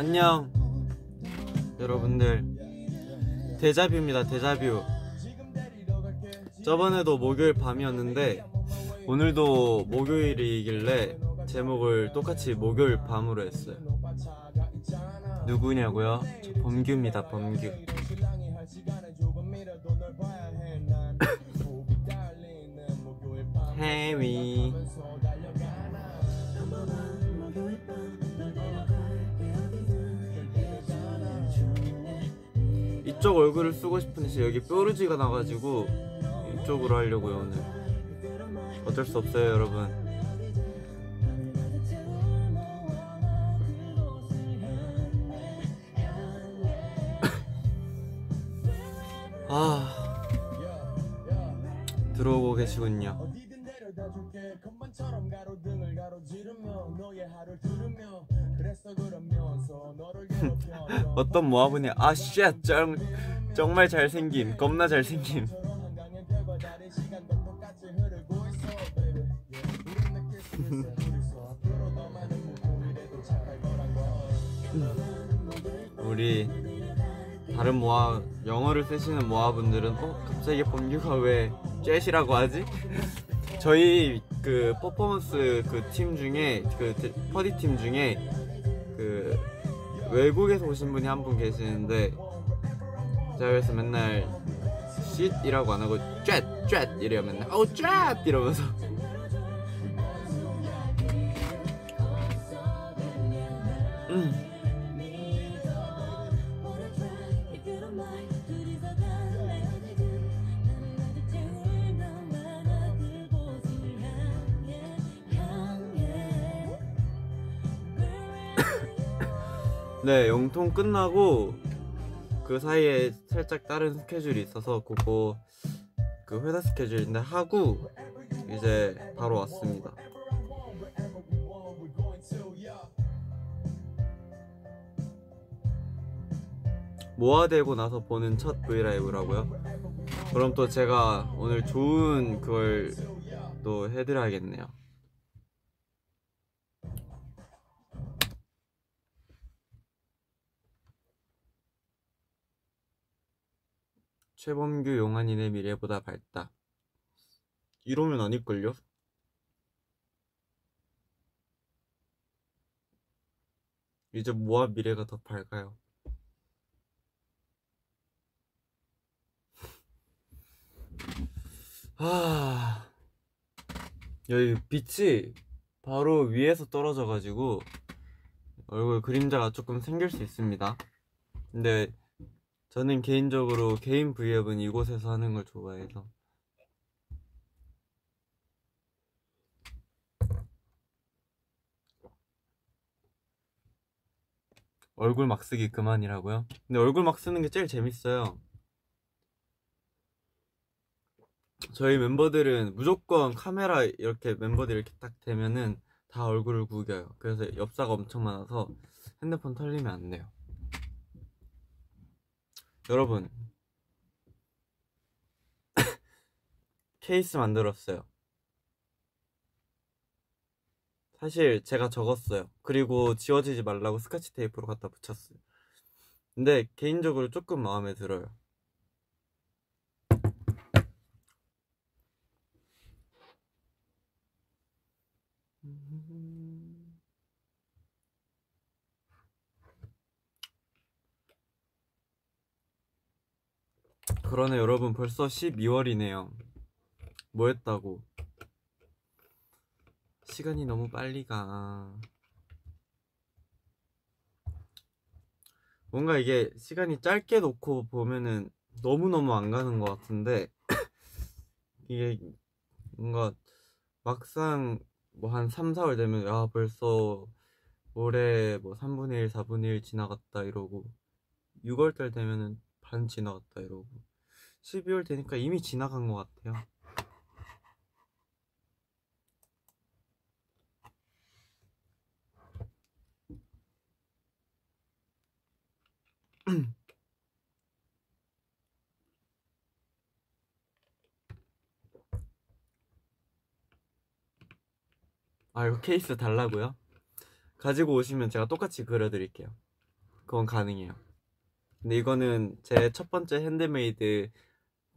안녕. 여러분들 데자뷰입니다 데자뷰. 저번에도 목요일 밤이었는데 오늘도 목요일이길래 제목을 똑같이 목요일 밤으로 했어요. 누구냐고요? 저 범규입니다 범규. 해위 이쪽 얼굴을 쓰고 싶은데 여기 뾰루지가 나가지고 이쪽으로 하려고요 오늘. 어쩔 수 없어요 여러분. 아 들어오고 계시군요 어 어떤 모아분이 아쉣 정말 잘생김 겁나 잘생김 우리 다른 모아 영어를 쓰시는 모아분들은 어 갑자기 범규가 왜 jet이라고 하지? 저희 그 퍼포먼스 그 팀 중에 그 데- 퍼디 팀 중에 그 외국에서 오신 분이 한 분 계시는데 제가 그래서 맨날 shit이라고 안 하고 jet 이래요 맨날. 어우 jet 이러면서 네, 영통 끝나고 그 사이에 살짝 다른 스케줄이 있어서 그거 그 회사 스케줄인데 하고 이제 바로 왔습니다. 모아되고 나서 보는 첫 브이라이브라고요? 그럼 또 제가 오늘 좋은 그걸 또 해드려야겠네요. 최범규 용환이네 미래보다 밝다. 이러면 아닐걸요? 이제 모아 미래가 더 밝아요. 아, 여기 빛이 바로 위에서 떨어져가지고 얼굴 그림자가 조금 생길 수 있습니다. 근데 저는 개인적으로 개인 브이앱은 이곳에서 하는 걸 좋아해서 얼굴 막 쓰기 그만이라고요? 근데 얼굴 막 쓰는 게 제일 재밌어요. 저희 멤버들은 무조건 카메라 이렇게 멤버들 이렇게 딱 대면은 다 얼굴을 구겨요. 그래서 엽사가 엄청 많아서 핸드폰 털리면 안 돼요. 여러분 케이스 만들었어요. 사실 제가 적었어요. 그리고 지워지지 말라고 스카치 테이프로 갖다 붙였어요. 근데 개인적으로 조금 마음에 들어요. 그러네 여러분 벌써 12월이네요. 뭐 했다고? 시간이 너무 빨리 가. 뭔가 이게 시간이 짧게 놓고 보면은 너무너무 안 가는 것 같은데 이게 뭔가 막상 뭐 한 3, 4월 되면 야 벌써 올해 뭐 3분의 1, 4분의 1 지나갔다 이러고 6월달 되면은 반 지나갔다 이러고 12월 되니까 이미 지나간 것 같아요. 아 이거 케이스 달라고요? 가지고 오시면 제가 똑같이 그려드릴게요. 그건 가능해요. 근데 이거는 제 첫 번째 handmade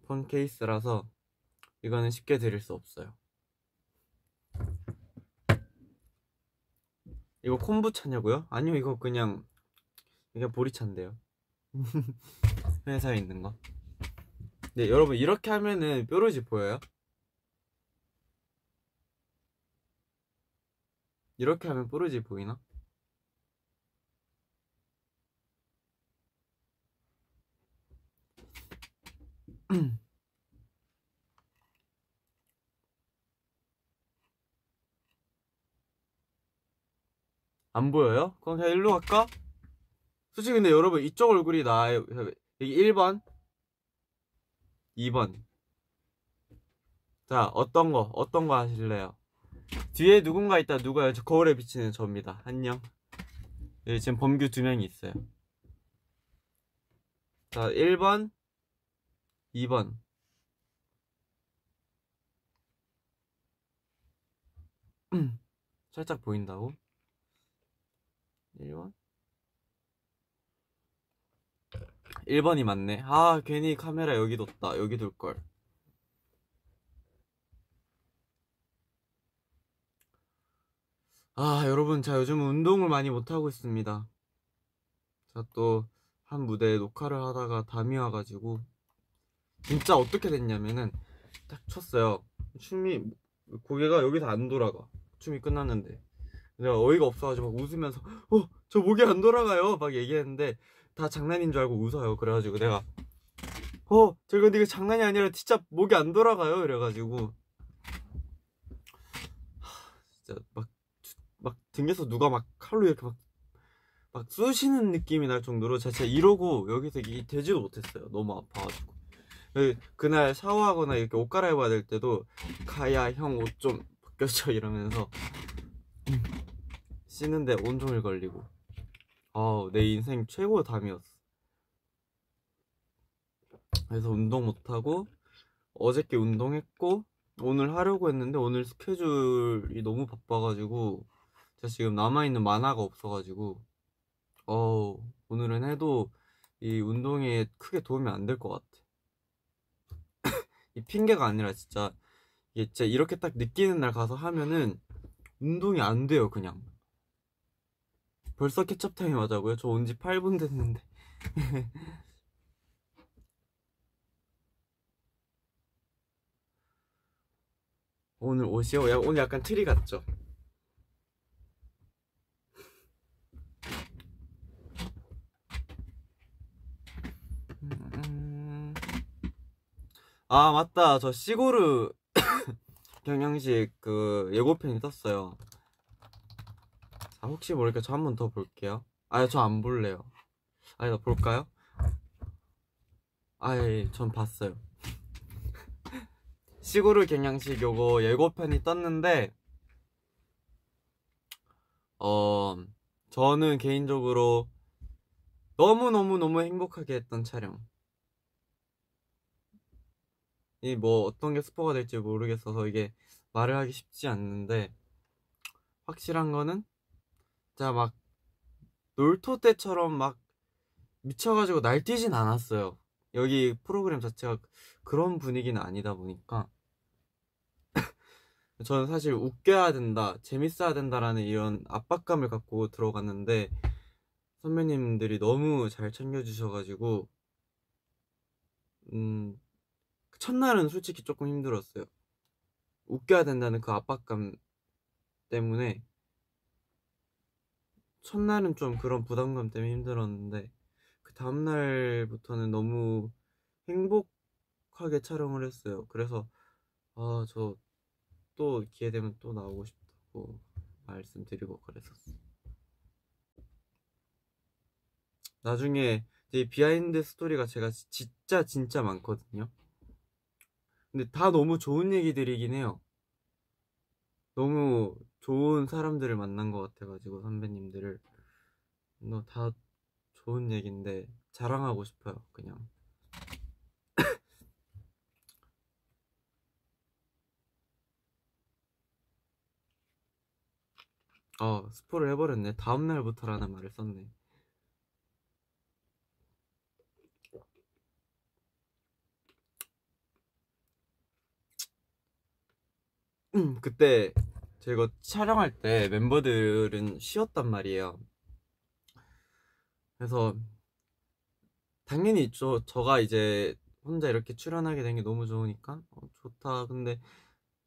phone case라서 이거는 쉽게 드릴 수 없어요. 이거 콤부차냐고요? 아니요, 이거 그냥 이게 보리차인데요. 회사에 있는 거. 네, 여러분 이렇게 하면은 뾰루지 보여요? 이렇게 하면 뾰루지 보이나? 안 보여요? 그럼 그냥 일로 갈까? 솔직히 근데 여러분 이쪽 얼굴이 나아요 여기 1번 2번 자 어떤 거 어떤 거 하실래요? 뒤에 누군가 있다 누가요? 저 거울에 비치는 저입니다 안녕 여기 지금 범규 두 명이 있어요 자 1번 2번 살짝 보인다고? 1번? 1번이 맞네. 아, 괜히 카메라 여기 뒀다. 여기 둘걸. 아, 여러분, 자, 요즘 운동을 많이 못하고 있습니다. 자, 또, 한 무대에 녹화를 하다가 담이 와가지고, 진짜 어떻게 됐냐면은, 딱 쳤어요. 춤이, 고개가 여기서 안 돌아가. 춤이 끝났는데. 내가 어이가 없어가지고 막 웃으면서, 어, 저 목이 안 돌아가요. 막 얘기했는데, 다 장난인 줄 알고 웃어요. 그래가지고 내가 어 저거 이거 장난이 아니라 진짜 목이 안 돌아가요. 이래가지고 하, 진짜 막막 등에서 누가 막 칼로 이렇게 막막 쑤시는 느낌이 날 정도로 진짜 이러고 여기서 이 되지도 못했어요. 너무 아파가지고 그- 그날 샤워하거나 이렇게 옷 갈아입어야 될 때도 가야 형 옷 좀 벗겨줘 이러면서 씻는데 온종일 걸리고 아, 내 인생 최고의 담이었어. 그래서 운동 못하고, 어저께 운동했고, 오늘 하려고 했는데, 오늘 스케줄이 너무 바빠가지고, 제가 지금 남아있는 만화가 없어가지고, 어 오늘은 해도 이 운동에 크게 도움이 안 될 것 같아. 이 핑계가 아니라 진짜, 이게 진짜 이렇게 딱 느끼는 날 가서 하면은, 운동이 안 돼요, 그냥. 벌써 케첩 타임 하자고요? 저 온 지 8분 됐는데. 오늘 옷이요? 야, 오늘 약간 트리 같죠? 아, 맞다. 저 시고르 경양식 그 예고편이 떴어요. 자, 혹시 모르니까 저 한 번 더 볼게요. 아니, 저안 볼래요. 아니, 나 볼까요? 아예, 전 봤어요. 시구르 경양식 요거 예고편이 떴는데, 어, 저는 개인적으로 너무너무너무 행복하게 했던 촬영. 이 뭐 어떤 게 스포가 될지 모르겠어서 이게 말을 하기 쉽지 않는데, 확실한 거는 진짜 막 놀토 때처럼 막 미쳐가지고 날뛰진 않았어요. 여기 프로그램 자체가 그런 분위기는 아니다 보니까 저는 사실 웃겨야 된다, 재밌어야 된다라는 이런 압박감을 갖고 들어갔는데 선배님들이 너무 잘 챙겨주셔가지고 음 첫날은 솔직히 조금 힘들었어요. 웃겨야 된다는 그 압박감 때문에 첫날은 좀 그런 부담감 때문에 힘들었는데 그 다음날부터는 너무 행복하게 촬영을 했어요. 그래서 아 저 또 기회 되면 또 나오고 싶다고 말씀드리고 그랬었어요. 나중에 이 behind story가 제가 지- 진짜 진짜 많거든요. 근데 다 너무 좋은 얘기들이긴 해요. 너무 좋은 사람들을 만난 것 같아가지고 선배님들을. 너 다 좋은 얘기인데 자랑하고 싶어요 그냥. 어 스포를 해버렸네. 다음날부터라는 말을 썼네 그때 저희가 촬영할 때 멤버들은 쉬었단 말이에요. 그래서 당연히 저 저가 이제 혼자 이렇게 출연하게 된 게 너무 좋으니까 어, 좋다. 근데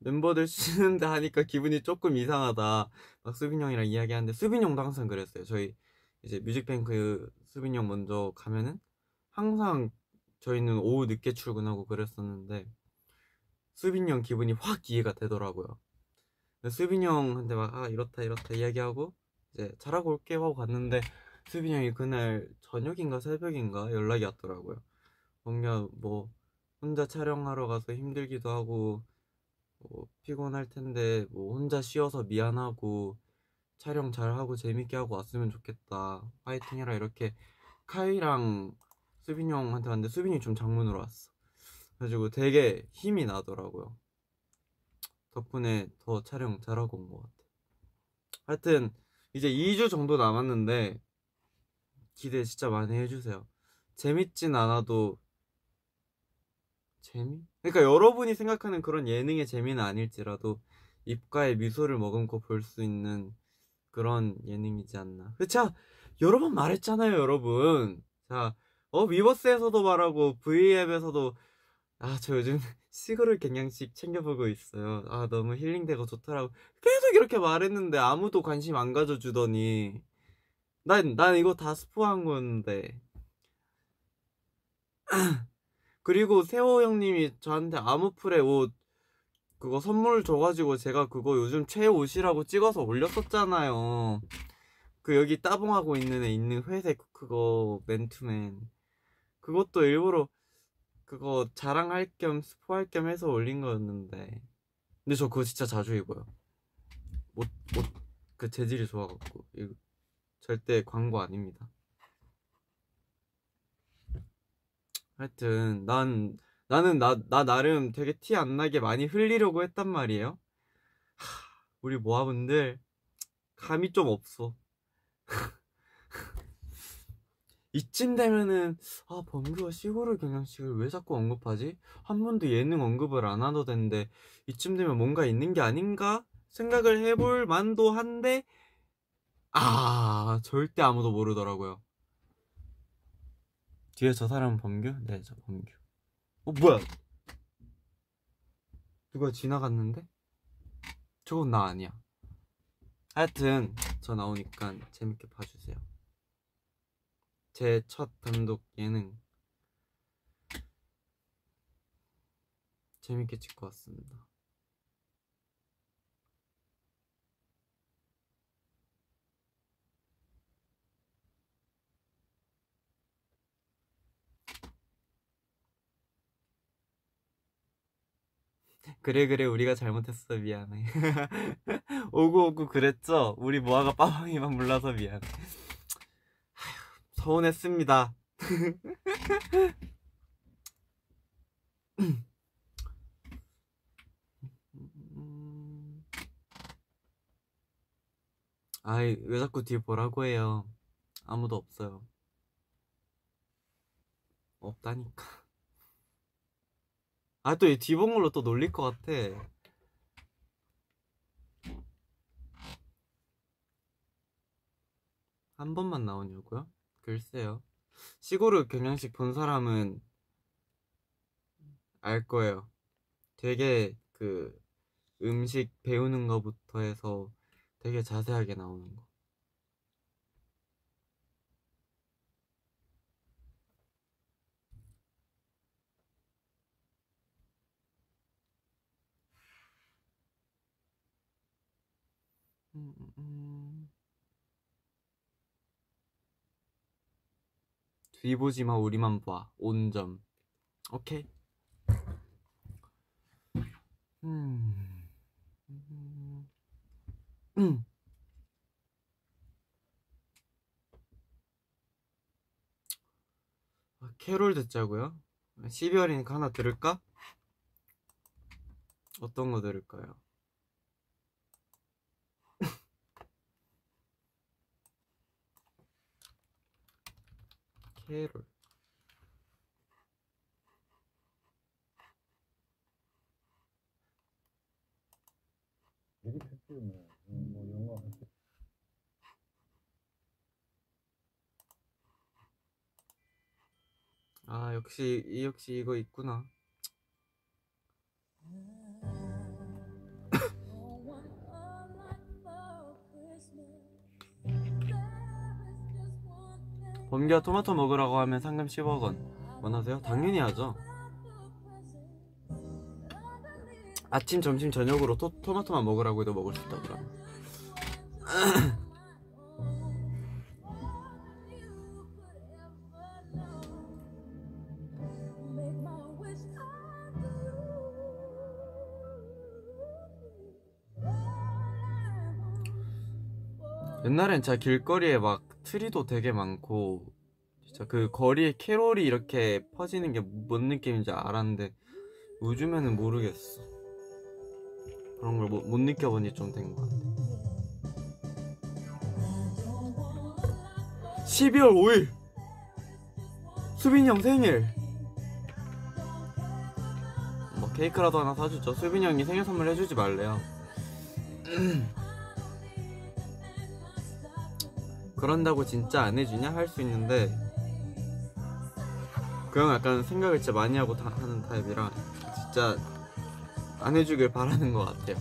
멤버들 쉬는데 하니까 기분이 조금 이상하다. 막 수빈 형이랑 이야기하는데 수빈 형도 항상 그랬어요. 저희 이제 뮤직뱅크 수빈 형 먼저 가면은 항상 저희는 오후 늦게 출근하고 그랬었는데 수빈 형 기분이 확 이해가 되더라고요. 그래서 수빈 형한테 막 아 이렇다 이렇다 이야기하고 이제 잘하고 올게 하고 갔는데 수빈 형이 그날 저녁인가 새벽인가 연락이 왔더라고요. 뭔가 뭐 혼자 촬영하러 가서 힘들기도 하고 뭐 피곤할 텐데 뭐 혼자 쉬어서 미안하고 촬영 잘하고 재밌게 하고 왔으면 좋겠다 파이팅 해라 이렇게 카이랑 수빈이 형한테 왔는데 수빈이 좀 장문으로 왔어 가지고 되게 힘이 나더라고요 덕분에 더 촬영 잘하고 온 것 같아 하여튼 이제 2주 정도 남았는데 기대 진짜 많이 해주세요 재밌진 않아도 재미? 그러니까 여러분이 생각하는 그런 예능의 재미는 아닐지라도 입가에 미소를 머금고 볼 수 있는 그런 예능이지 않나. 그쵸? 여러 번 말했잖아요, 여러분. 자, 어, 위버스에서도 말하고, V앱에서도, 아, 저 요즘 시그널 경양식 챙겨보고 있어요. 아, 너무 힐링되고 좋더라고. 계속 이렇게 말했는데 아무도 관심 안 가져주더니. 난, 난 이거 다 스포한 건데. 그리고 세호 형님이 저한테 아무풀의 옷 그거 선물 줘가지고 제가 그거 요즘 최애 옷이라고 찍어서 올렸었잖아요. 그 여기 따봉하고 있는 애 있는 회색 그거 맨투맨. 그것도 일부러 그거 자랑할 겸 스포할 겸 해서 올린 거였는데. 근데 저 그거 진짜 자주 입어요. 옷, 옷, 그 재질이 좋아갖고. 이거 절대 광고 아닙니다. 하여튼, 난, 나는 나, 나 나름 되게 티 안 나게 많이 흘리려고 했단 말이에요. 하, 우리 모아분들 감이 좀 없어. 이쯤 되면은 아 범규가 시골을 경양식을 왜 자꾸 언급하지? 한 번도 예능 언급을 안 하도 되는데 이쯤 되면 뭔가 있는 게 아닌가 생각을 해볼 만도 한데 아 절대 아무도 모르더라고요. 뒤에 저 사람은 범규? 네, 저 범규. 어, 뭐야? 누가 지나갔는데? 저건 나 아니야. 하여튼, 저 나오니까 재밌게 봐주세요. 제 첫 단독 예능. 재밌게 찍고 왔습니다. 그래 그래 우리가 잘못했어 미안해 오구 오구 그랬죠 우리 모아가 빠방이만 몰라서 미안해 서운했습니다 아이 왜 자꾸 뒤에 보라고 해요 아무도 없어요 없다니까 아, 또 이 뒤본 걸로 또 놀릴 것 같아. 한 번만 나오냐고요? 글쎄요. 시골을 경양식 본 사람은 알 거예요. 되게 그 음식 배우는 거부터 해서 되게 자세하게 나오는 거. 음, 음, 음. 뒤 보지 마 우리만 봐 온점 오케이 음. 음. 캐롤 듣자고요 12월이니까 하나 들을까? 어떤 거 들을까요? 캐롤 아. 역시 역시 이거 있구나. 범기야 토마토 먹으라고 하면 상금 10억 원 원하세요? 당연히 하죠. 아침, 점심, 저녁으로 토, 토마토만 먹으라고 해도 먹을 수 있다 그러면. 옛날엔 진짜 길거리에 막 트리도 되게 많고 진짜 그 거리에 캐롤이 이렇게 퍼지는 게 뭔 느낌인지 알았는데 요즘에는 모르겠어. 그런 걸 못 느껴본 지좀된 것 같아. 12월 5일. 수빈이 형 생일. 뭐 케이크라도 하나 사주죠. 수빈이 형이 생일 선물 해주지 말래요 그런다고 진짜 안 해주냐 할 수 있는데 그 형 약간 생각을 진짜 많이 하고 다 하는 타입이라 진짜 안 해주길 바라는 것 같아요.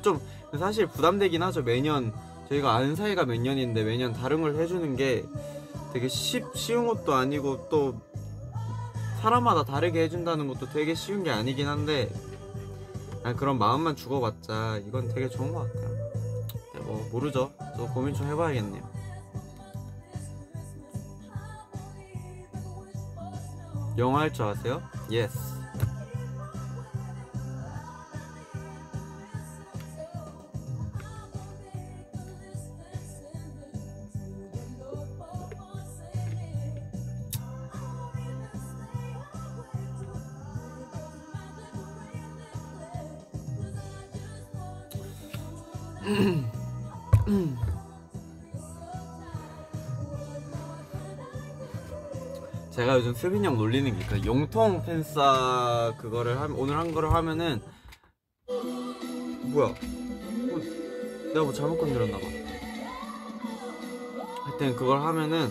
좀 사실 부담되긴 하죠. 매년 저희가 아는 사이가 몇 년인데 매년 다른 걸 해주는 게 되게 쉽, 쉬운 것도 아니고 또 사람마다 다르게 해준다는 것도 되게 쉬운 게 아니긴 한데 그냥 그런 마음만 주고받자 이건 되게 좋은 것 같아요. 네, 뭐 모르죠. 저 고민 좀 해봐야겠네요. 영어 할 줄 아세요? Yes. 수빈이 형 놀리는 게그 용통 팬싸 그거를 하, 오늘 한 거를 하면은 뭐야? 어, 내가 뭐 잘못 건드렸나 봐. 하여튼 그걸 하면은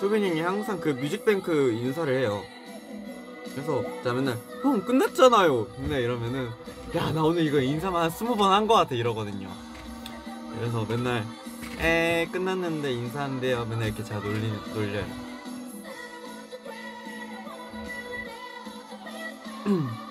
수빈이 형이 항상 그 뮤직뱅크 인사를 해요. 그래서 제가 맨날 형 끝났잖아요. 맨날 이러면은 야 나 오늘 이거 인사만 한 스무 번 한 거 같아 이러거든요. 그래서 맨날 에 끝났는데 인사한대요. 맨날 이렇게 제가 놀리 놀려요. mm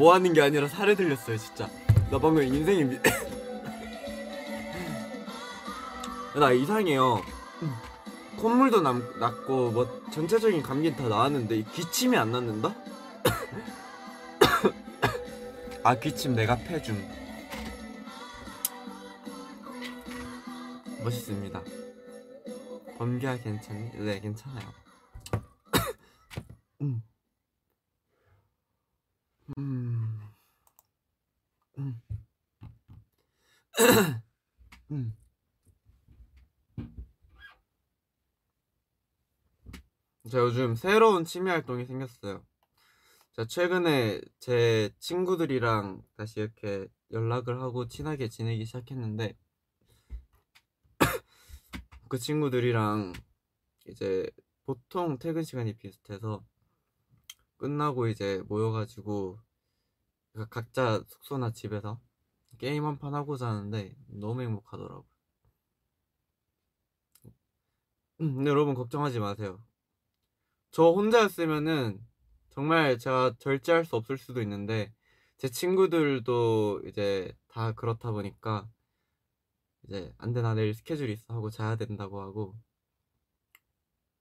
뭐 하는 게 아니라 살에 들렸어요 진짜. 나 방금 인생이 미... 나 이상해요. 콧물도 남, 났고 뭐 전체적인 감기는 다 나았는데 이 기침이 안 났는다? 아 기침 내가 패줌. 멋있습니다. 범기야 괜찮니? 네 괜찮아요. 음. 음. 음. 음. 제가 요즘 새로운 취미 활동이 생겼어요. 제가 최근에 제 친구들이랑 다시 이렇게 연락을 하고 친하게 지내기 시작했는데 그 친구들이랑 이제 보통 퇴근 시간이 비슷해서 끝나고 이제 모여가지고 각자 숙소나 집에서 게임 한 판 하고 자는데 너무 행복하더라고요. 음, 근데 여러분 걱정하지 마세요. 저 혼자였으면은 정말 제가 절제할 수 없을 수도 있는데 제 친구들도 이제 다 그렇다 보니까 이제 안 돼 나 내일 스케줄 있어 하고 자야 된다고 하고.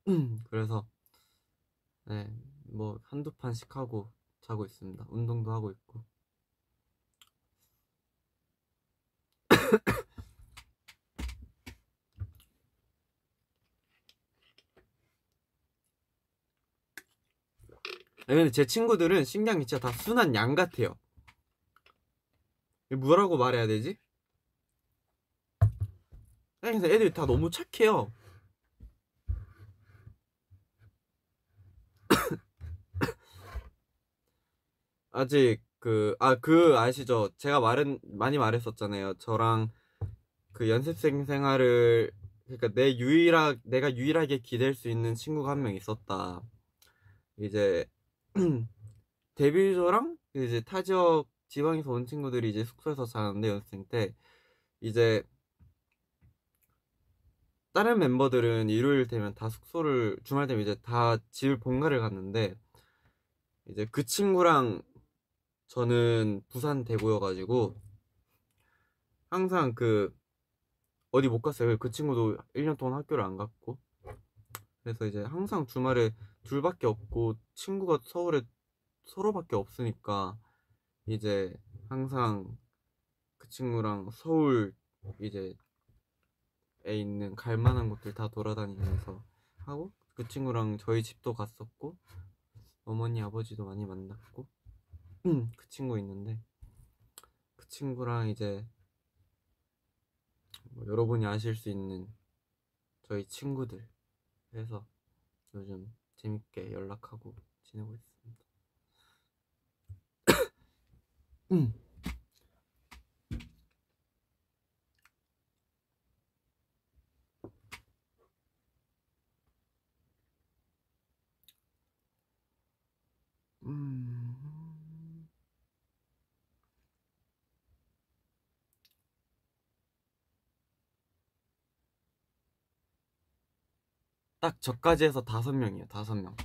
그래서 네 뭐 한두 판씩 하고 자고 있습니다. 운동도 하고 있고 아니, 근데 제 친구들은 게 진짜 다 순한 양 같아요. 뭐라고 말해야 되지? 근데 애들이 다 너무 착해요. 아직 그, 아, 그 아시죠? 제가 말은, 많이 말했었잖아요. 저랑 그 연습생 생활을, 그러니까 내 유일하, 내가 유일하게 기댈 수 있는 친구가 한 명 있었다. 이제, 데뷔조랑 이제 타 지역 지방에서 온 친구들이 이제 숙소에서 자는데 연습생 때 이제 다른 멤버들은 일요일 되면 다 숙소를 주말 되면 이제 다 집을 본가를 갔는데 이제 그 친구랑 저는 부산 대구여가지고 항상 그 어디 못 갔어요. 그 친구도 1년 동안 학교를 안 갔고 그래서 이제 항상 주말에 둘밖에 없고 친구가 서울에 서로밖에 없으니까 이제 항상 그 친구랑 서울 이제 에 있는 갈 만한 곳들 다 돌아다니면서 하고 그 친구랑 저희 집도 갔었고 어머니 아버지도 많이 만났고 그 친구 있는데 그 친구랑 이제 뭐 여러분이 아실 수 있는 저희 친구들 해서 요즘 재밌게 연락하고 지내고 있습니다. 음. 음. 딱 저까지 해서 다섯 명이에요. 다섯 명.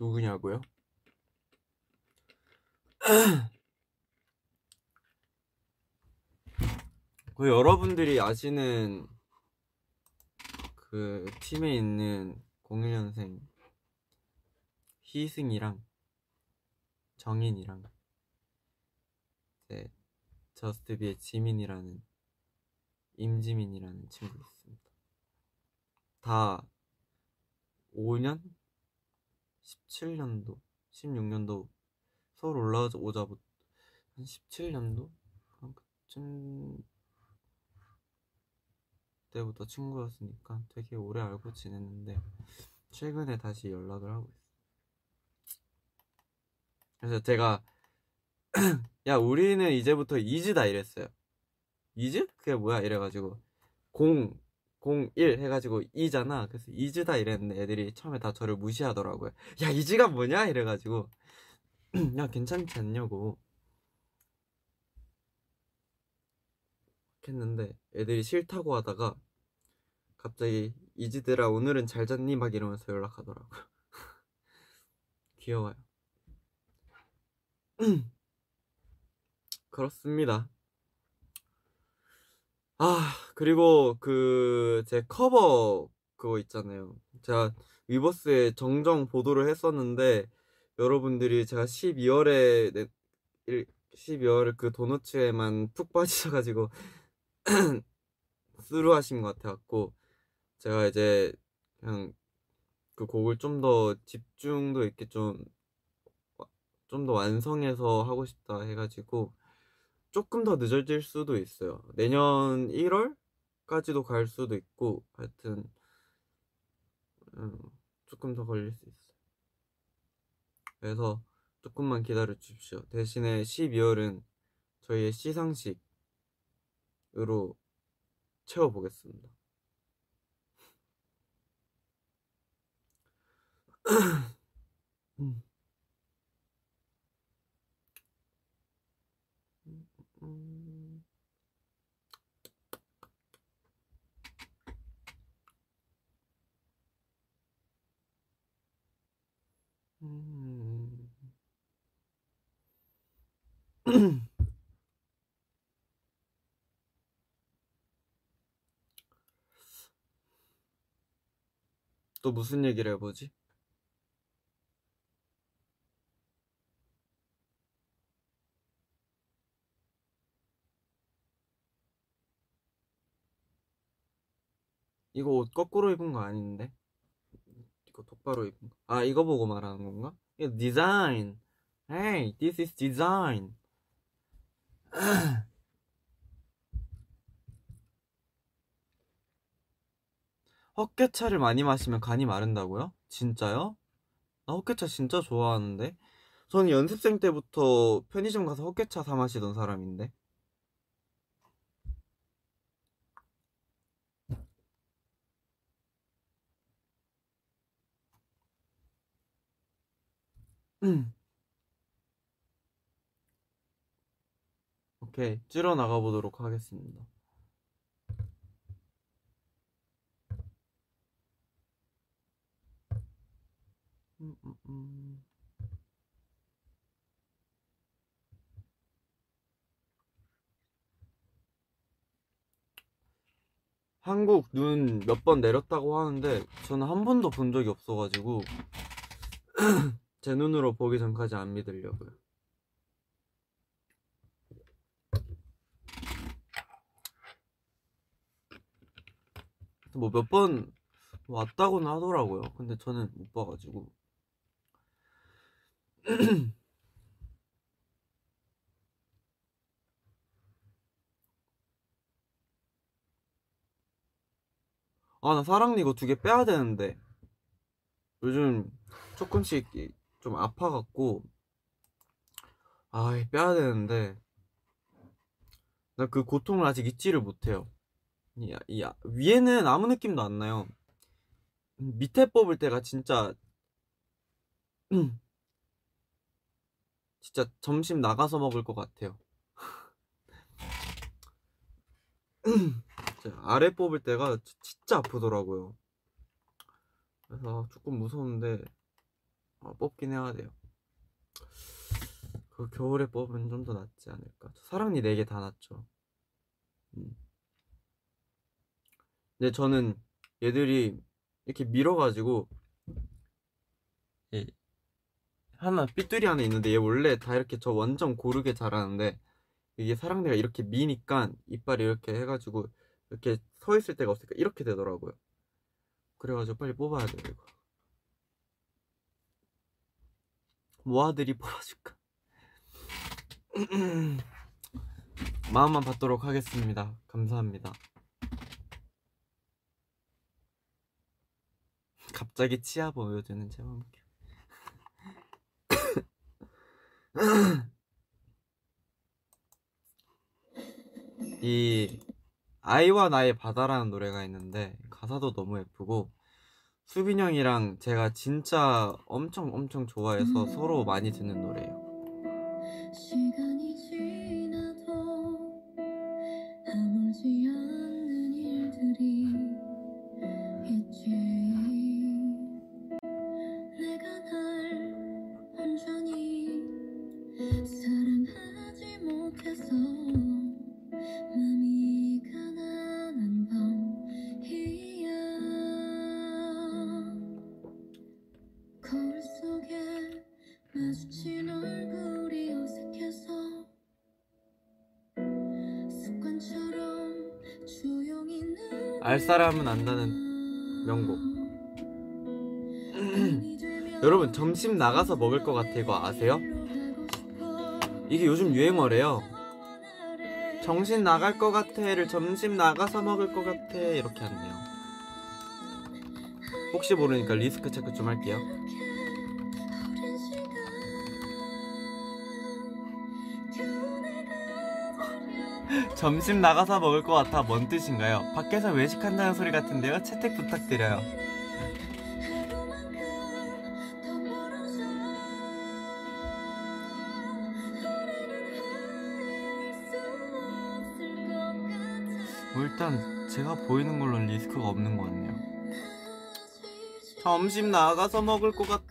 누구냐고요? 그 여러분들이 아시는 그 팀에 있는 01년생 희승이랑 정인이랑 이제 저스트비의 지민이라는 임지민이라는 친구 있습니다. 다 5년? 17년도, 16년도 서울 올라오자부터 한 17년도? 한 그쯤 때부터 친구였으니까 되게 오래 알고 지냈는데 최근에 다시 연락을 하고 있어요. 그래서 제가 야 우리는 이제부터 이즈다 이랬어요. 이즈? 그게 뭐야 이래가지고 0 01 해가지고 이잖아. 그래서 이즈다 이랬는데 애들이 처음에 다 저를 무시하더라고요. 야 이즈가 뭐냐 이래가지고 야 괜찮지 않냐고 했는데 애들이 싫다고 하다가 갑자기 이즈들아 오늘은 잘 잤니 막 이러면서 연락하더라고요. 귀여워요. 그렇습니다. 아, 그리고 그 제 커버 그거 있잖아요. 제가 위버스에 정정 보도를 했었는데 여러분들이 제가 12월에 12월 그 도너츠에만 푹 빠지셔가지고 스루 하신 것 같아갖고 제가 이제 그냥 그 곡을 좀 더 집중도 있게 좀 좀 더 완성해서 하고 싶다 해가지고 조금 더 늦어질 수도 있어요. 내년 1월까지도 갈 수도 있고 하여튼 음, 조금 더 걸릴 수 있어요. 그래서 조금만 기다려 주십시오. 대신에 12월은 저희의 시상식 으로 채워보겠습니다. 음. 음. 음. 또 무슨 얘기를 해보지? 이거 옷 거꾸로 입은 거 아닌데? 이거 똑바로 입은 거. 아, 이거 보고 말하는 건가? 이거 디자인. Hey, this is design. 헛개차를 많이 마시면 간이 마른다고요? 진짜요? 나 헛개차 진짜 좋아하는데. 저는 연습생 때부터 편의점 가서 헛개차 사 마시던 사람인데. 음. 오케이, 찌러 나가 보도록 하겠습니다. 음, 음, 음. 한국 눈 몇 번 내렸다고 하는데 저는 한 번도 본 적이 없어가지고 제 눈으로 보기 전까지 안 믿으려고요. 뭐 몇 번 왔다고는 하더라고요. 근데 저는 못 봐가지고. 아, 나 사랑니 이거 두 개 빼야 되는데. 요즘 조금씩 이- 좀 아파갖고. 아, 이 빼야 되는데. 나 그 고통을 아직 잊지를 못해요. 이, 이, 위에는 아무 느낌도 안 나요. 밑에 뽑을 때가 진짜, 진짜 점심 나가서 먹을 것 같아요. 아래 뽑을 때가 지- 진짜 아프더라고요. 그래서 조금 무서운데 어, 뽑긴 해야 돼요. 그 겨울에 뽑으면 좀 더 낫지 않을까. 사랑니 4개 다 낫죠. 음. 근데 저는 얘들이 이렇게 밀어가지고 예, 하나 삐뚤이 하나 있는데 얘 원래 다 이렇게 저 완전 고르게 자라는데 이게 사랑니가 이렇게 미니까 이빨이 이렇게 해가지고 이렇게 서 있을 데가 없으니까 이렇게 되더라고요. 그래가지고 빨리 뽑아야 돼요 이거. 모아들이 뽑아줄까? 마음만 받도록 하겠습니다. 감사합니다. 갑자기 치아 보여주는 제왕. 이 아이와 나의 바다라는 노래가 있는데 가사도 너무 예쁘고 수빈 형이랑 제가 진짜 엄청 엄청 좋아해서 서로 많이 듣는 노래예요. 시간이 지나도 아물지 않 사람은 안다는 명곡. 여러분 점심 나가서 먹을 것 같아 이거 아세요? 이게 요즘 유행어래요. 정신 나갈 것 같아를 점심 나가서 먹을 것 같아 이렇게 한대요. 혹시 모르니까 리스크 체크 좀 할게요. 점심 나가서 먹을 것 같아 뭔 뜻인가요? 밖에서 외식한다는 소리 같은데요? 채택 부탁드려요. 뭐 일단 제가 보이는 걸로는 리스크가 없는 것 같네요. 점심 나가서 먹을 것 같아.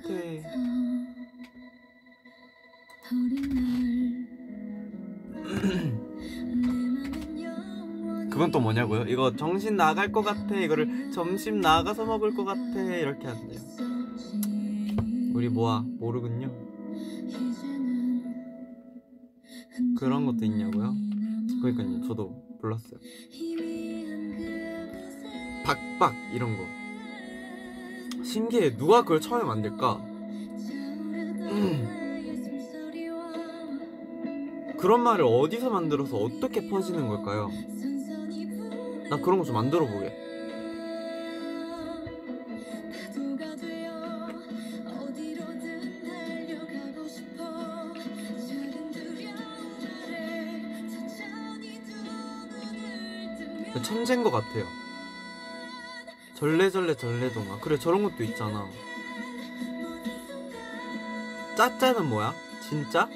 그건 또 뭐냐고요? 이거 정신 나갈 것 같아. 이거를 점심 나가서 먹을 것 같아. 이렇게 한대요. 우리 뭐야 모르군요. 그런 것도 있냐고요? 그러니까요. 저도 몰랐어요. 박박 이런 거. 신기해. 누가 그걸 처음에 만들까? 그런 말을 어디서 만들어서 어떻게 퍼지는 걸까요? 나 그런 거 좀 만들어 보게. 천재인 것 같아요. 절레절레 절레동화. 그래 저런 것도 있잖아. 짜짜는 뭐야? 진짜?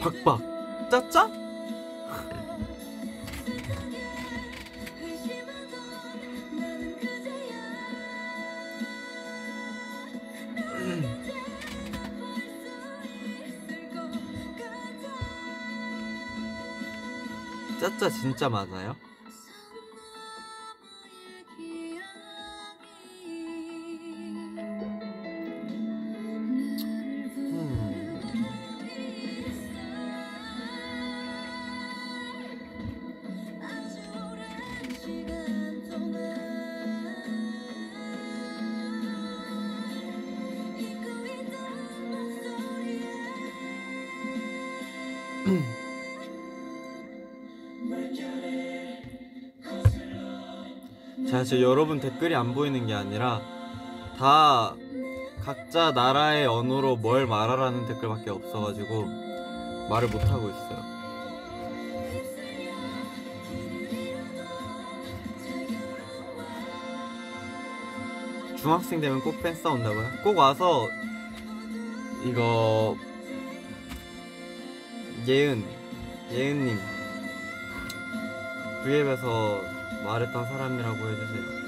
박박. 짜짜? 진짜 맞아요? 자, 지금 여러분 댓글이 안 보이는 게 아니라 다 각자 나라의 언어로 뭘 말하라는 댓글밖에 없어가지고 말을 못 하고 있어요. 중학생 되면 꼭 팬싸 온다고요? 꼭 와서 이거 예은 예은님 V앱에서 말했던 사람이라고 해주세요.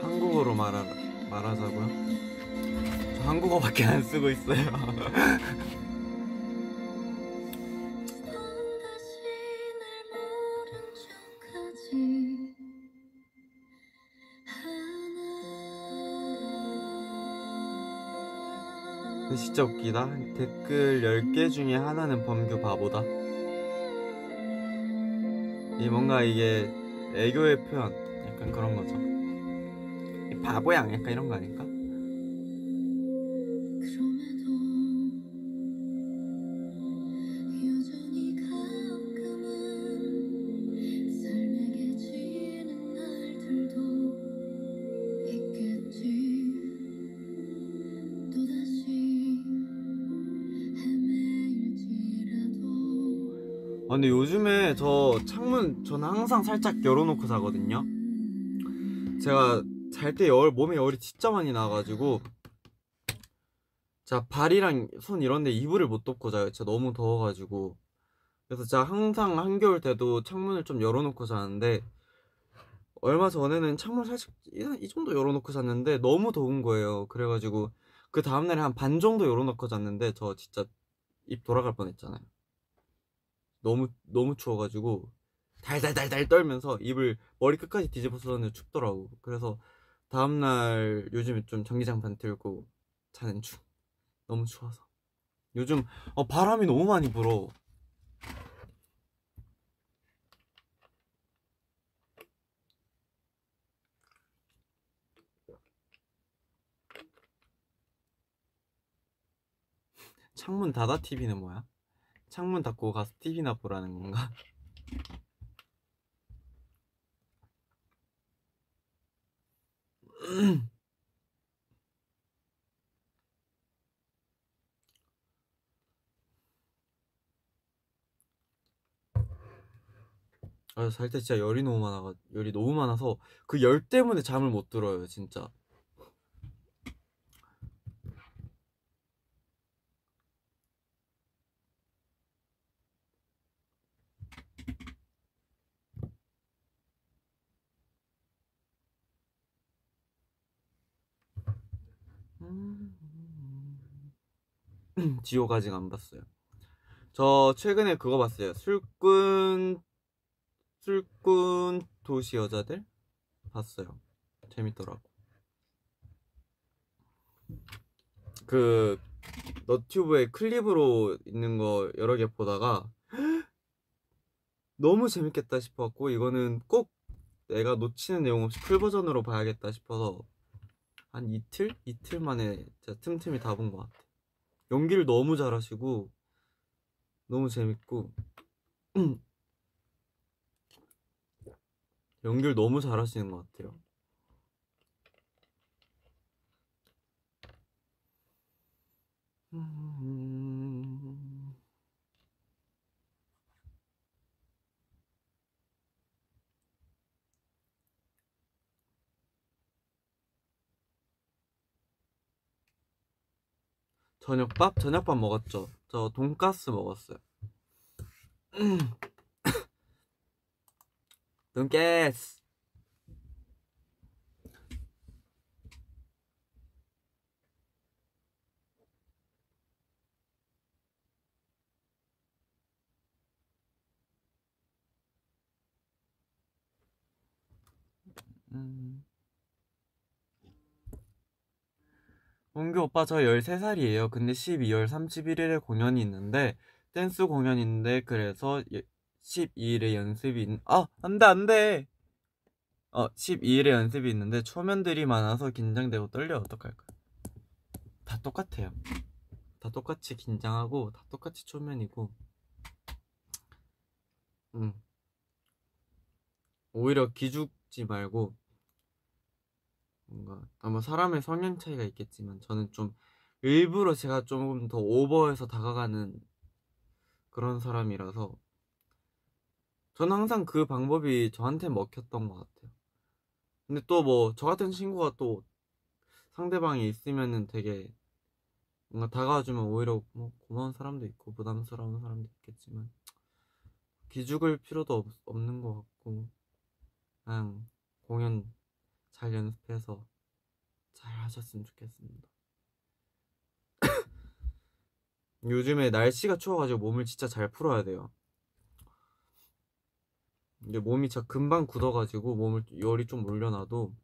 한국어로 말하, 말하자고요? 저 한국어밖에 안 쓰고 있어요. 근데 진짜 웃기다. 댓글 10개 중에 하나는 범규 바보다. 이 뭔가 이게 애교의 표현. 약간 그런 거죠. 이 바보야. 약간 이런 거 아닐까? 창문 저는 항상 살짝 열어놓고 자거든요. 제가 잘 때 열, 몸에 열이 진짜 많이 나가지고 자 발이랑 손 이런데 이불을 못 덮고 자요. 진짜 너무 더워가지고 그래서 제가 항상 한겨울 때도 창문을 좀 열어놓고 자는데 얼마 전에는 창문 살짝 이, 이 정도 열어놓고 잤는데 너무 더운 거예요. 그래가지고 그 다음날에 한 반 정도 열어놓고 잤는데 저 진짜 입 돌아갈 뻔했잖아요. 너무 너무 추워가지고 달달달달 떨면서 입을 머리 끝까지 뒤집어 썼는데 춥더라고. 그래서 다음날 요즘에 좀 전기장판 들고 자는 중. 너무 추워서. 요즘 어, 바람이 너무 많이 불어. 창문 닫아 TV는 뭐야? 창문 닫고 가서 TV나 보라는 건가? 아, 잘 때 진짜 열이 너무 많아가 열이 너무 많아서 그 열 때문에 잠을 못 들어요, 진짜. 지옥 아직 안 봤어요. 저 최근에 그거 봤어요. 술꾼 술꾼 도시 여자들 봤어요. 재밌더라고. 그 너튜브에 클립으로 있는 거 여러 개 보다가 너무 재밌겠다 싶었고 이거는 꼭 내가 놓치는 내용 없이 full version으로 봐야겠다 싶어서 한 이틀 이틀 만에 진짜 틈틈이 다 본 것 같아. 연기를 너무 잘하시고 너무 재밌고 연기를 너무 잘하시는 것 같아요. 저녁밥? 저녁밥 먹었죠. 저 돈가스 먹었어요. 돈가스. 음. 원규 오빠 저 13살이에요. 근데 12월 31일에 공연이 있는데 댄스 공연이 있는데 그래서 12일에 연습이 있... 아! 안 돼 안 돼! 어 12일에 연습이 있는데 초면들이 많아서 긴장되고 떨려 어떡할까? 다 똑같아요. 다 똑같이 긴장하고 다 똑같이 초면이고 음. 오히려 기죽지 말고 뭔가 아마 사람의 성향 차이가 있겠지만 저는 좀 일부러 제가 조금 더 오버해서 다가가는 그런 사람이라서 저는 항상 그 방법이 저한테 먹혔던 것 같아요. 근데 또 뭐 저 같은 친구가 또 상대방이 있으면은 되게 뭔가 다가와주면 오히려 뭐 고마운 사람도 있고 부담스러운 사람도 있겠지만 기죽을 필요도 없, 없는 것 같고 그냥 공연 잘 연습해서 잘 하셨으면 좋겠습니다. 요즘에 날씨가 추워가지고 몸을 진짜 잘 풀어야 돼요. 이제 몸이 진짜 금방 굳어가지고 몸을 열이 좀 올려놔도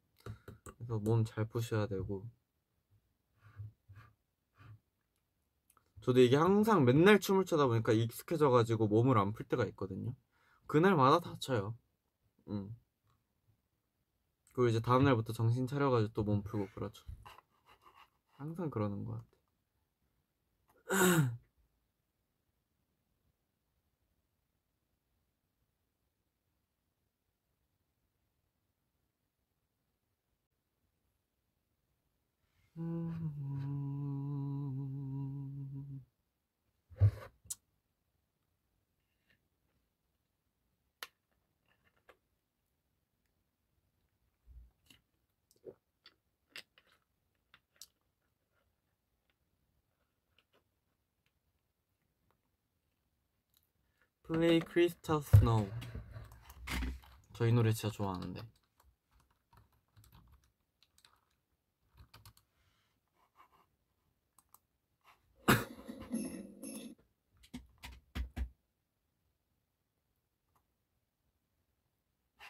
그래서 몸 잘 푸셔야 되고 저도 이게 항상 맨날 춤을 추다 보니까 익숙해져가지고 몸을 안 풀 때가 있거든요. 그날마다 다쳐요. 음. 그리고 이제 다음 날부터 정신 차려가지고 또 몸 풀고 그러죠. 항상 그러는 것 같아. 음. Play Crystal Snow 저 이 노래 진짜 좋아하는데.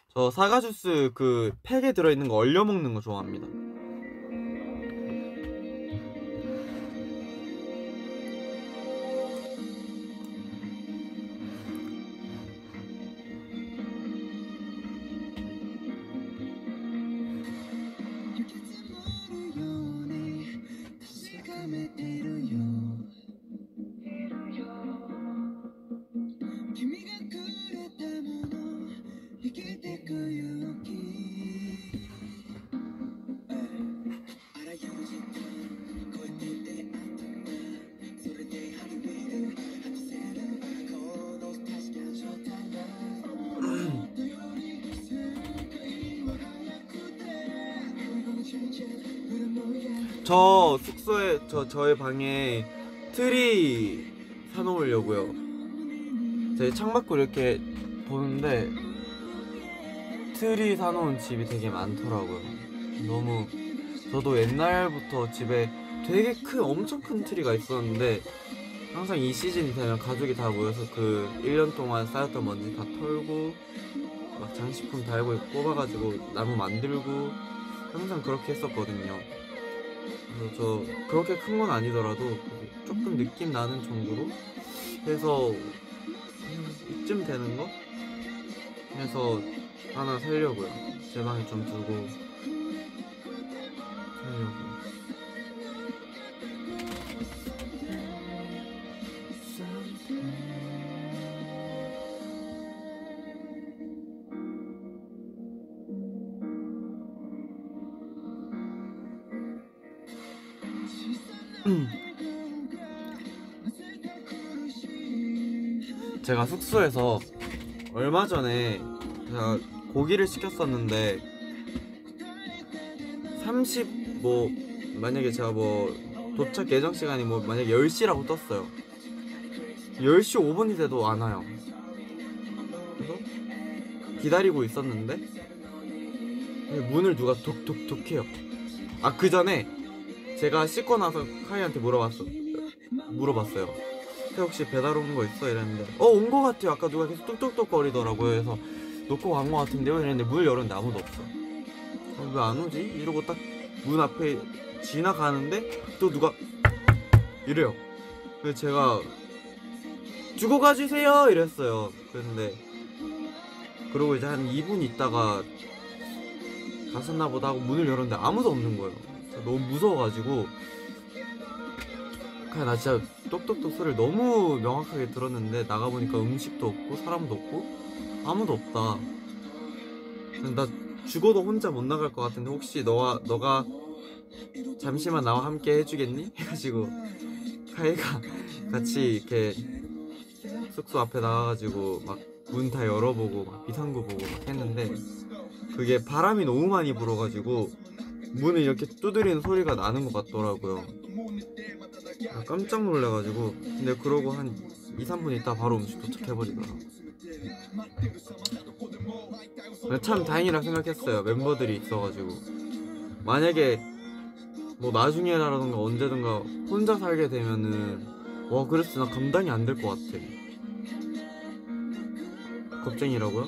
저 사과 주스 그 팩에 들어있는 거 얼려 먹는 거 좋아합니다 저 저의 방에 트리 사놓으려고요. 제 창밖으로 이렇게 보는데 트리 사놓은 집이 되게 많더라고요. 너무 저도 옛날부터 집에 되게 큰 엄청 큰 트리가 있었는데 항상 이 시즌이 되면 가족이 다 모여서 그 1년 동안 쌓였던 먼지 다 털고 막 장식품 달고 뽑아가지고 나무 만들고 항상 그렇게 했었거든요. 저 그렇게 큰 건 아니더라도 조금 느낌 나는 정도로 해서 음, 이쯤 되는 거 해서 하나 살려고요. 제 방에 좀 두고. 숙소에서 얼마 전에 제가 고기를 시켰었는데 30 뭐 만약에 제가 뭐 도착 예정 시간이 뭐 만약에 10시라고 떴어요. 10시 5분이 돼도 안 와요. 그래서 기다리고 있었는데 문을 누가 톡톡톡 해요. 아 그 전에 제가 씻고 나서 카이한테 물어봤어 물어봤어요 태 혹시 배달 온 거 있어? 이랬는데 어 온 거 같아요. 아까 누가 계속 뚝뚝뚝 거리더라고요. 그래서 놓고 간 거 같은데요? 이랬는데 문을 열었는데 아무도 없어. 왜안 오지? 이러고 딱 문 앞에 지나가는데 또 누가 이래요. 그래서 제가 주고 가주세요. 이랬어요. 그런데 그러고 이제 한 2분 있다가 갔었나 보다 하고 문을 열었는데 아무도 없는 거예요. 너무 무서워가지고 그냥 나 진짜 똑똑똑 소리를 너무 명확하게 들었는데 나가보니까 음식도 없고 사람도 없고 아무도 없다 나 죽어도 혼자 못 나갈 것 같은데 혹시 너와 너가 잠시만 나와 함께 해주겠니? 해가지고 카이가 같이 이렇게 숙소 앞에 나와가지고 막 문 다 열어보고 막 비상구 보고 막 했는데 그게 바람이 너무 많이 불어가지고 문을 이렇게 두드리는 소리가 나는 것 같더라고요. 아, 깜짝 놀래가지고 근데 그러고 한 2, 3분 있다 바로 음식 도착해버리더라. 참 다행이라 생각했어요. 멤버들이 있어가지고 만약에 뭐 나중에라던가 언제든가 혼자 살게 되면은 와 그랬어 나 감당이 안 될 것 같아. 겁쟁이라고요?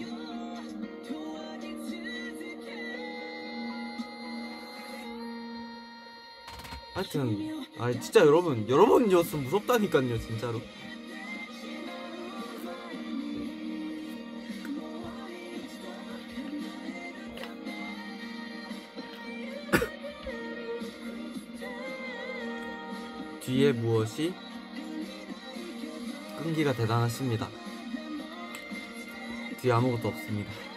하여튼 아 진짜 여러분 여러분이었으면 무섭다니까요 진짜로. 뒤에 무엇이 끈기가 대단하십니다. 뒤에 아무것도 없습니다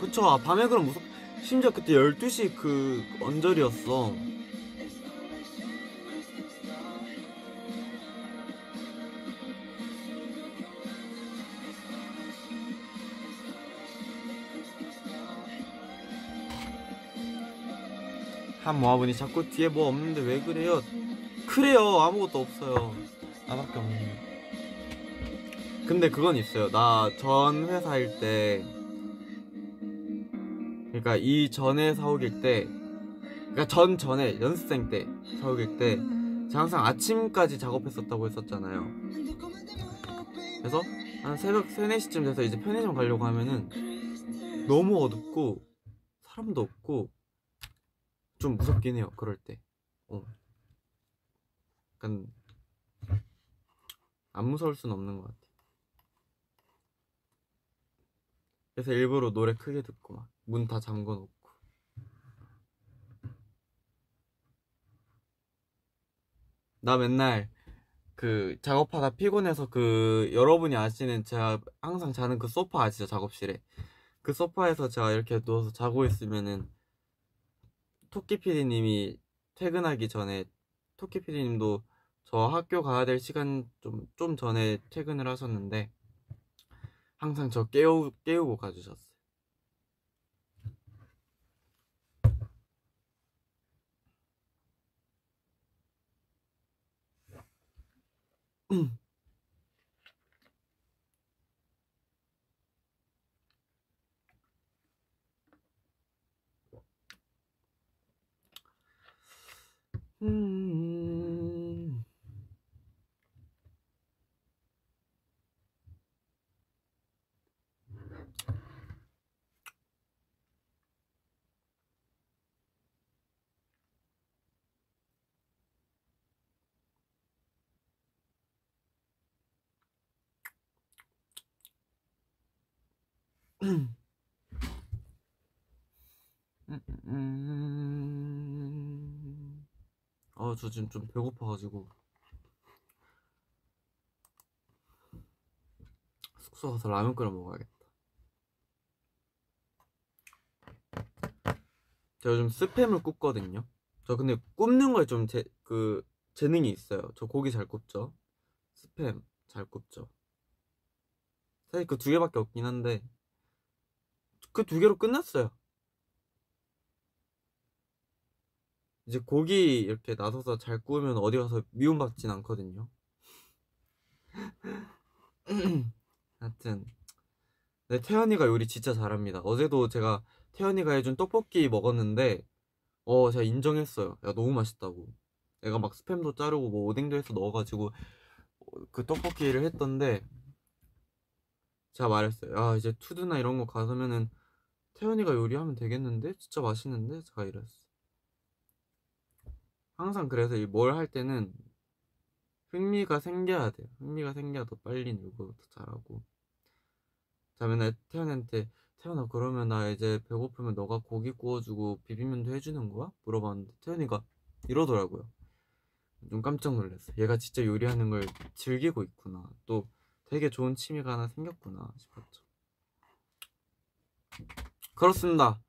그쵸. 아, 밤에 그럼 무섭 심지어 그때 12시 그 언저리였어. 한 모아분이 자꾸 뒤에 뭐 없는데 왜 그래요? 그래요. 아무것도 없어요. 나밖에 없네 근데 그건 있어요. 나 전 회사일 때 그러니까 이 전에 사옥일 때 그러니까 전 전에 연습생 때 사옥일 때 제가 항상 아침까지 작업했었다고 했었잖아요. 그래서 한 새벽 3, 4시쯤 돼서 이제 편의점 가려고 하면은 너무 어둡고 사람도 없고 좀 무섭긴 해요 그럴 때. 어. 약간 안 무서울 순 없는 것 같아 그래서 일부러 노래 크게 듣고 막 문 다 잠궈 놓고 나 맨날 그 작업하다 피곤해서 그 여러분이 아시는 제가 항상 자는 그 소파 아시죠 작업실에 그 소파에서 제가 이렇게 누워서 자고 있으면은 토끼 PD님이 퇴근하기 전에 토끼 PD님도 저 학교 가야 될 시간 좀, 좀 전에 퇴근을 하셨는데 항상 저 깨우, 깨우고 가주셨어요. 음. 음. 아, 저 지금 좀 배고파가지고 숙소 가서 라면 끓여 먹어야겠다. 제가 요즘 스팸을 굽거든요. 저 근데 굽는 거에 좀 제 그 재능이 있어요. 저 고기 잘 굽죠. 스팸 잘 굽죠. 사실 그 두 개밖에 없긴 한데 그 두 개로 끝났어요. 이제 고기 이렇게 놔둬서 잘 구우면 어디 가서 미움받진 않거든요. 하여튼 네, 태연이가 요리 진짜 잘합니다. 어제도 제가 태연이가 해준 떡볶이 먹었는데 어 제가 인정했어요. 야 너무 맛있다고. 내가 막 스팸도 자르고 뭐 오뎅도 해서 넣어가지고 어, 그 떡볶이를 했던데 제가 말했어요. 야 이제 투드나 이런 거 가서면은 태연이가 요리하면 되겠는데 진짜 맛있는데 제가 이랬어. 항상 그래서 이뭘할 때는 흥미가 생겨야 돼요. 흥미가 생겨야 더 빨리 늘고 더 잘하고. 자 맨날 태연이한테 태연아 그러면 나 이제 배고프면 너가 고기 구워주고 비빔면도 해주는 거야? 물어봤는데 태연이가 이러더라고요. 좀 깜짝 놀랐어요. 얘가 진짜 요리하는 걸 즐기고 있구나. 또 되게 좋은 취미가 하나 생겼구나 싶었죠. 그렇습니다.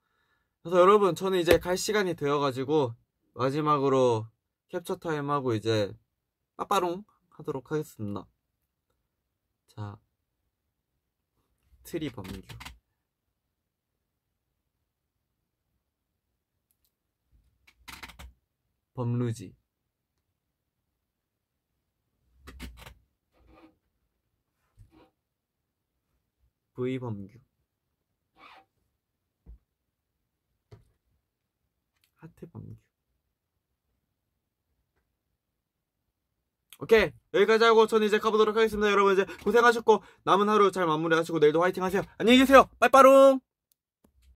그래서 여러분 저는 이제 갈 시간이 되어가지고 마지막으로 캡처 타임 하고 이제 빠빠롱 하도록 하겠습니다. 자, 트리 범규. 범루지. V 범규. 하트 범규. 오케이. 여기까지 하고 저는 이제 가보도록 하겠습니다. 여러분 이제 고생하셨고 남은 하루 잘 마무리하시고 내일도 화이팅 하세요. 안녕히 계세요. 빠이빠롱